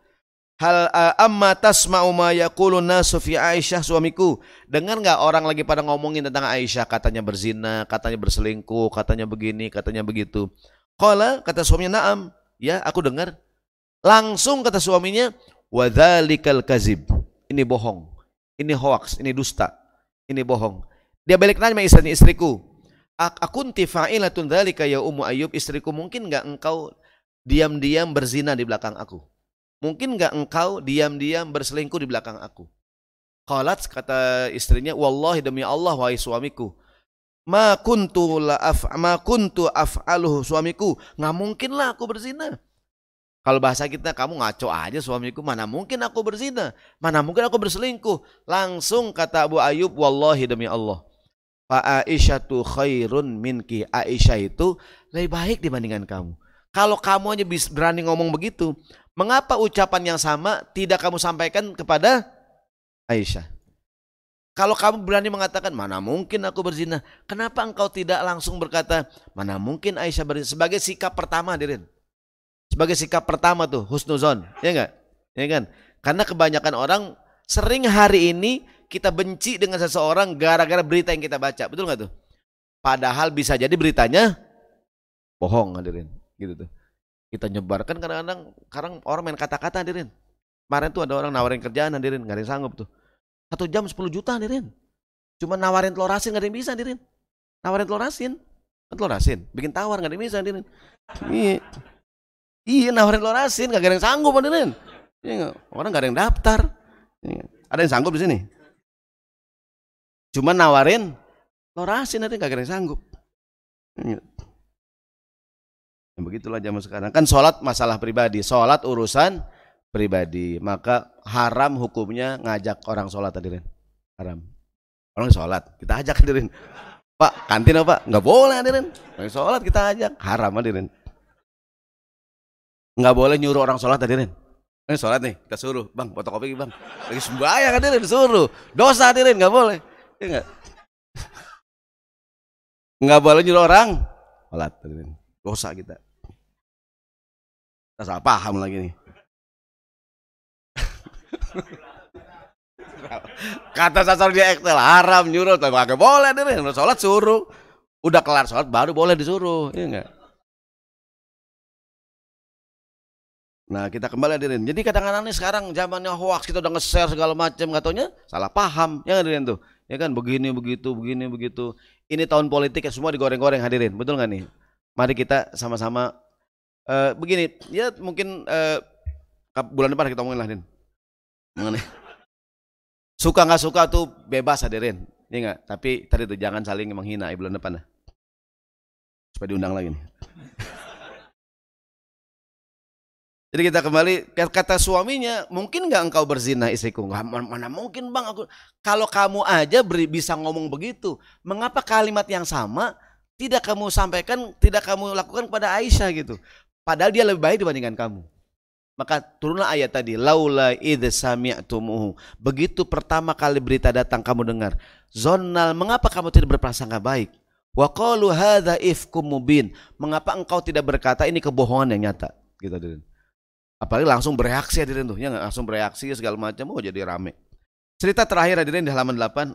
Hal uh, amma tasma'u ma yaqulun nasu Aisyah suamiku. Dengar nggak orang lagi pada ngomongin tentang Aisyah, katanya berzina, katanya berselingkuh, katanya begini, katanya begitu. Qala kata suaminya, "Na'am." Ya, aku dengar. Langsung kata suaminya, "Wa dzalikal kazib." Ini bohong. Ini hoax, ini dusta. Ini bohong. Dia balik nanya istrinya, istriku. Akunti fa'ilatun dzalika ya Ummu Ayyub, istriku mungkin nggak engkau diam-diam berzina di belakang aku? Mungkin nggak engkau diam-diam berselingkuh di belakang aku? Qalat kata istrinya, "Wallahi demi Allah wahai suamiku, ma kuntu la af ma kuntu af'aluhu suamiku, nggak mungkin lah aku berzina." Kalau bahasa kita kamu ngaco aja suamiku, mana mungkin aku berzina, mana mungkin aku berselingkuh. Langsung kata Abu Ayub, wallahi demi Allah. Fa Aisyatu khairun minki. Aisyah itu lebih baik dibandingkan kamu. Kalau kamu aja berani ngomong begitu, Mengapa ucapan yang sama tidak kamu sampaikan kepada Aisyah? Kalau kamu berani mengatakan, mana mungkin aku berzina. Kenapa engkau tidak langsung berkata, mana mungkin Aisyah berzina. Sebagai sikap pertama, Dirin. Sebagai sikap pertama tuh, husnuzon. Ya enggak? Ya kan? Karena kebanyakan orang sering hari ini kita benci dengan seseorang gara-gara berita yang kita baca. Betul nggak tuh? Padahal bisa jadi beritanya bohong, hadirin. Gitu tuh. Kita nyebarkan kadang-kadang sekarang orang main kata-kata hadirin. Kemarin tuh ada orang nawarin kerjaan hadirin. Nggak ada yang sanggup tuh. Satu jam 10 juta hadirin. Cuma nawarin telur asin nggak ada yang bisa hadirin. Nawarin telur asin. Kan telur asin? Bikin tawar nggak ada yang bisa hadirin. Iya. Iya nawarin telur asin nggak ada yang sanggup hadirin. Iya, orang nggak ada yang daftar. Iya. ada yang sanggup di sini cuma nawarin telur asin hadirin nggak ada yang sanggup Ya, begitulah zaman sekarang. Kan sholat masalah pribadi, sholat urusan pribadi. Maka haram hukumnya ngajak orang sholat hadirin. Haram. Orang sholat, kita ajak hadirin. Pak, kantin apa? Nggak boleh hadirin. Orang sholat kita ajak, haram hadirin. Nggak boleh nyuruh orang sholat hadirin. Ini sholat nih, kita suruh, bang fotokopi bang. Lagi sembahyang hadirin, suruh. Dosa hadirin, nggak boleh. Ya nggak? Nggak boleh nyuruh orang sholat. Dosa kita. Kita salah paham lagi nih. Kata sasar di Excel haram nyuruh, tapi gak boleh deh. Sholat suruh. Udah kelar sholat baru boleh disuruh, iya enggak? Nah kita kembali hadirin. Jadi kadang-kadang nih sekarang zamannya hoax kita udah nge-share segala macam katanya salah paham ya hadirin tuh. Ya kan begini begitu begini begitu. Ini tahun politik ya semua digoreng-goreng hadirin. Betul nggak nih? Mari kita sama-sama uh, begini. Ya mungkin uh, bulan depan kita omongin lah hadirin. Mengenai [laughs] suka nggak suka tuh bebas hadirin. Ya enggak? Tapi tadi tuh jangan saling menghina ya, bulan depan lah. Supaya diundang lagi nih. [laughs] Jadi kita kembali kata suaminya, mungkin nggak engkau berzina istriku? Nggak, mana mungkin bang aku. Kalau kamu aja beri, bisa ngomong begitu, mengapa kalimat yang sama tidak kamu sampaikan, tidak kamu lakukan kepada Aisyah gitu? Padahal dia lebih baik dibandingkan kamu. Maka turunlah ayat tadi, laula idh. Begitu pertama kali berita datang kamu dengar, zonal, mengapa kamu tidak berprasangka baik? Wa qalu hadza ifkum mubin. Mengapa engkau tidak berkata ini kebohongan yang nyata? Gitu, Apalagi langsung bereaksi hadirin tuh, ya langsung bereaksi segala macam, oh jadi rame. Cerita terakhir hadirin di halaman 8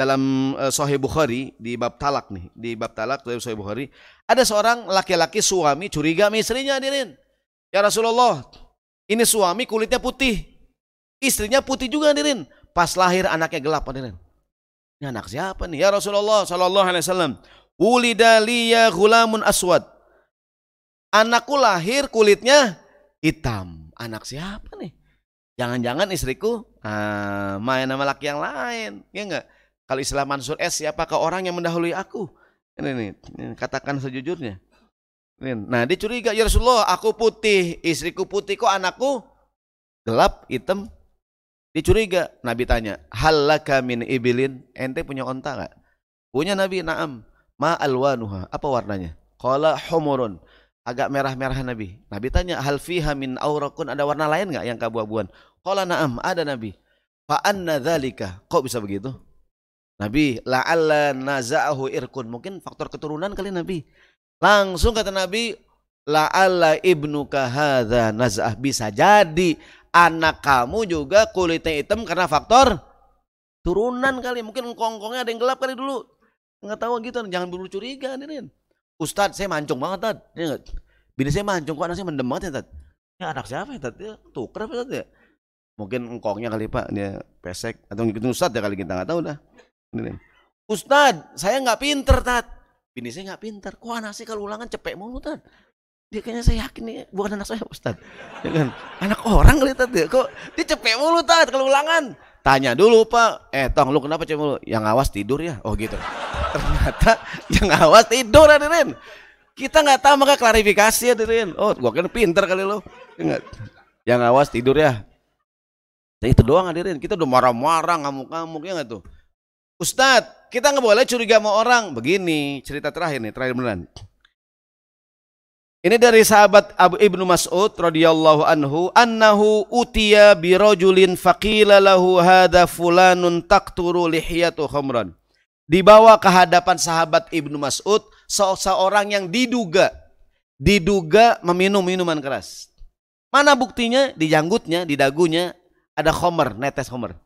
dalam uh, Sahih Bukhari di bab talak nih, di bab talak dari Sahih Bukhari, ada seorang laki-laki suami curiga istrinya hadirin. Ya Rasulullah, ini suami kulitnya putih. Istrinya putih juga hadirin. Pas lahir anaknya gelap hadirin. Ini anak siapa nih? Ya Rasulullah sallallahu alaihi wasallam, "Ulida liya ghulamun aswad." Anakku lahir kulitnya hitam. Anak siapa nih? Jangan-jangan istriku ah, main nama laki yang lain. Ya enggak? Kalau istilah Mansur S, siapakah orang yang mendahului aku? Ini nih, katakan sejujurnya. Nah dia curiga, ya Rasulullah aku putih, istriku putih kok anakku gelap, hitam. Dia curiga, Nabi tanya, halaka min ibilin, ente punya onta gak? Punya Nabi, naam. Ma alwanuha, apa warnanya? Qala humurun agak merah-merah Nabi. Nabi tanya, hal fiha min aurakun ada warna lain nggak yang keabu-abuan? Qala na'am, ada Nabi. Fa anna dzalika? Kok bisa begitu? Nabi, la'alla naza'ahu irkun. Mungkin faktor keturunan kali Nabi. Langsung kata Nabi, la'alla ibnuka hadza naz'ah. Bisa jadi anak kamu juga kulitnya hitam karena faktor turunan kali. Mungkin engkong-engkongnya ada yang gelap kali dulu. Enggak tahu gitu, jangan buru curiga nih. Ustadz saya mancung banget Tad. Ya, Bini saya mancung kok anak saya mendem banget ya Tad. Ya anak siapa ya Tad? Ya, tuker apa Tad ya? Mungkin engkongnya kali Pak dia pesek atau ngikutin Ustadz ya kali kita nggak tahu dah. Ini. Ustadz saya nggak pinter Tad. Bini saya nggak pinter. Kok anak saya kalau ulangan cepet mulu Tad? Dia kayaknya saya yakin nih bukan anak saya Ustadz. Ya kan? Anak orang kali Tad ya. Kok dia cepet mulu Tad kalau ulangan. Tanya dulu Pak. Eh Tong lu kenapa mulu? Yang awas tidur ya? Oh gitu. Ternyata yang awas tidur hadirin kita nggak tahu maka klarifikasi hadirin oh gua kan pinter kali lo yang awas tidur ya. Dan itu doang hadirin kita udah marah-marah ngamuk-ngamuk ya nggak tuh? Ustadz kita nggak boleh curiga sama orang. Begini cerita terakhir nih terakhir beneran ini dari sahabat Abu Ibnu Mas'ud radhiyallahu anhu annahu utiya birajulin faqila lahu hadza fulanun taqturu lihiyatu khamran dibawa ke hadapan sahabat Ibnu Mas'ud seorang yang diduga diduga meminum minuman keras. Mana buktinya? Di janggutnya, di dagunya ada khomer, netes khomer.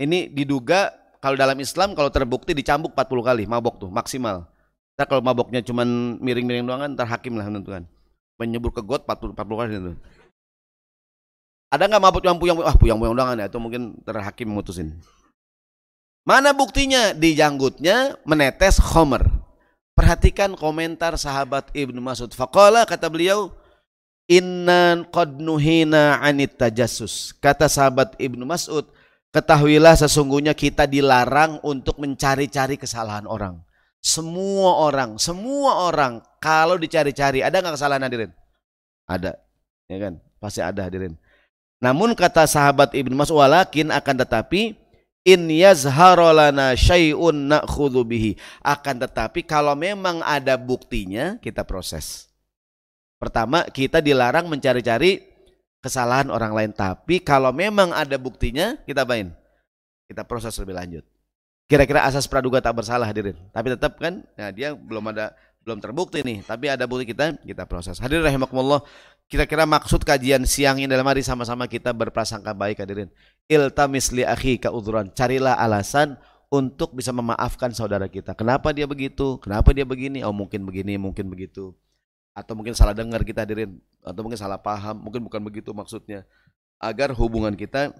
Ini diduga kalau dalam Islam kalau terbukti dicambuk 40 kali mabok tuh maksimal. Ntar kalau maboknya cuman miring-miring doang kan terhakim lah menentukan. Menyebur ke got 40, 40 kali itu. Ada nggak mabok yang puyang ah puyang-puyang doang ya atau mungkin terhakim memutusin. Mana buktinya? Di janggutnya menetes khomer. Perhatikan komentar sahabat Ibnu Mas'ud. Faqala kata beliau, Inna qad nuhina anit tajassus. Kata sahabat Ibnu Mas'ud, ketahuilah sesungguhnya kita dilarang untuk mencari-cari kesalahan orang. Semua orang, semua orang kalau dicari-cari ada nggak kesalahan hadirin? Ada, ya kan? Pasti ada hadirin. Namun kata sahabat Ibnu Mas'ud walakin akan tetapi in yazharolana syai'un na'khudhu bihi. Akan tetapi kalau memang ada buktinya kita proses. Pertama, kita dilarang mencari-cari kesalahan orang lain, tapi kalau memang ada buktinya kita main. Kita proses lebih lanjut. Kira-kira asas praduga tak bersalah hadirin. Tapi tetap kan ya dia belum ada belum terbukti nih, tapi ada bukti kita kita proses. Hadirin rahimakumullah, kira-kira maksud kajian siang ini dalam hari sama-sama kita berprasangka baik hadirin. Iltamis li akhi udhuran. Carilah alasan untuk bisa memaafkan saudara kita. Kenapa dia begitu? Kenapa dia begini? Oh mungkin begini, mungkin begitu. Atau mungkin salah dengar kita hadirin. Atau mungkin salah paham. Mungkin bukan begitu maksudnya. Agar hubungan kita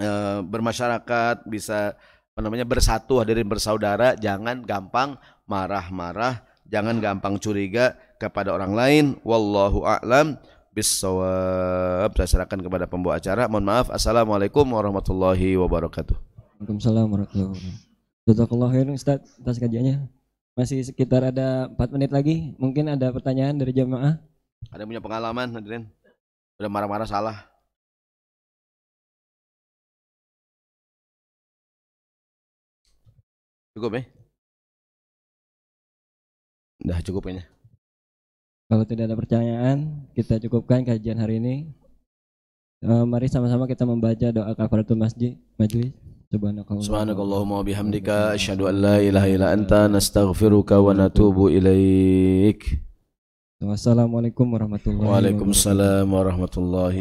e, bermasyarakat bisa apa namanya bersatu hadirin bersaudara. Jangan gampang marah-marah jangan gampang curiga kepada orang lain. Wallahu a'lam bisawab saya serahkan kepada pembawa acara. Mohon maaf. Assalamualaikum warahmatullahi wabarakatuh. Waalaikumsalam warahmatullahi wabarakatuh. Jazakallah khair Ustaz atas kajiannya. Masih sekitar ada 4 menit lagi. Mungkin ada pertanyaan dari jamaah? Ada yang punya pengalaman hadirin? Udah marah-marah salah Cukup ya? Udah cukup ini. Kalau tidak ada pertanyaan, kita cukupkan kajian hari ini. Uh, mari sama-sama kita membaca doa kafaratul masjid majlis. Subhanakallahumma bihamdika asyhadu an la ilaha illa anta nastaghfiruka wa natubu ilaik. Wassalamualaikum warahmatullahi wabarakatuh. Waalaikumsalam warahmatullahi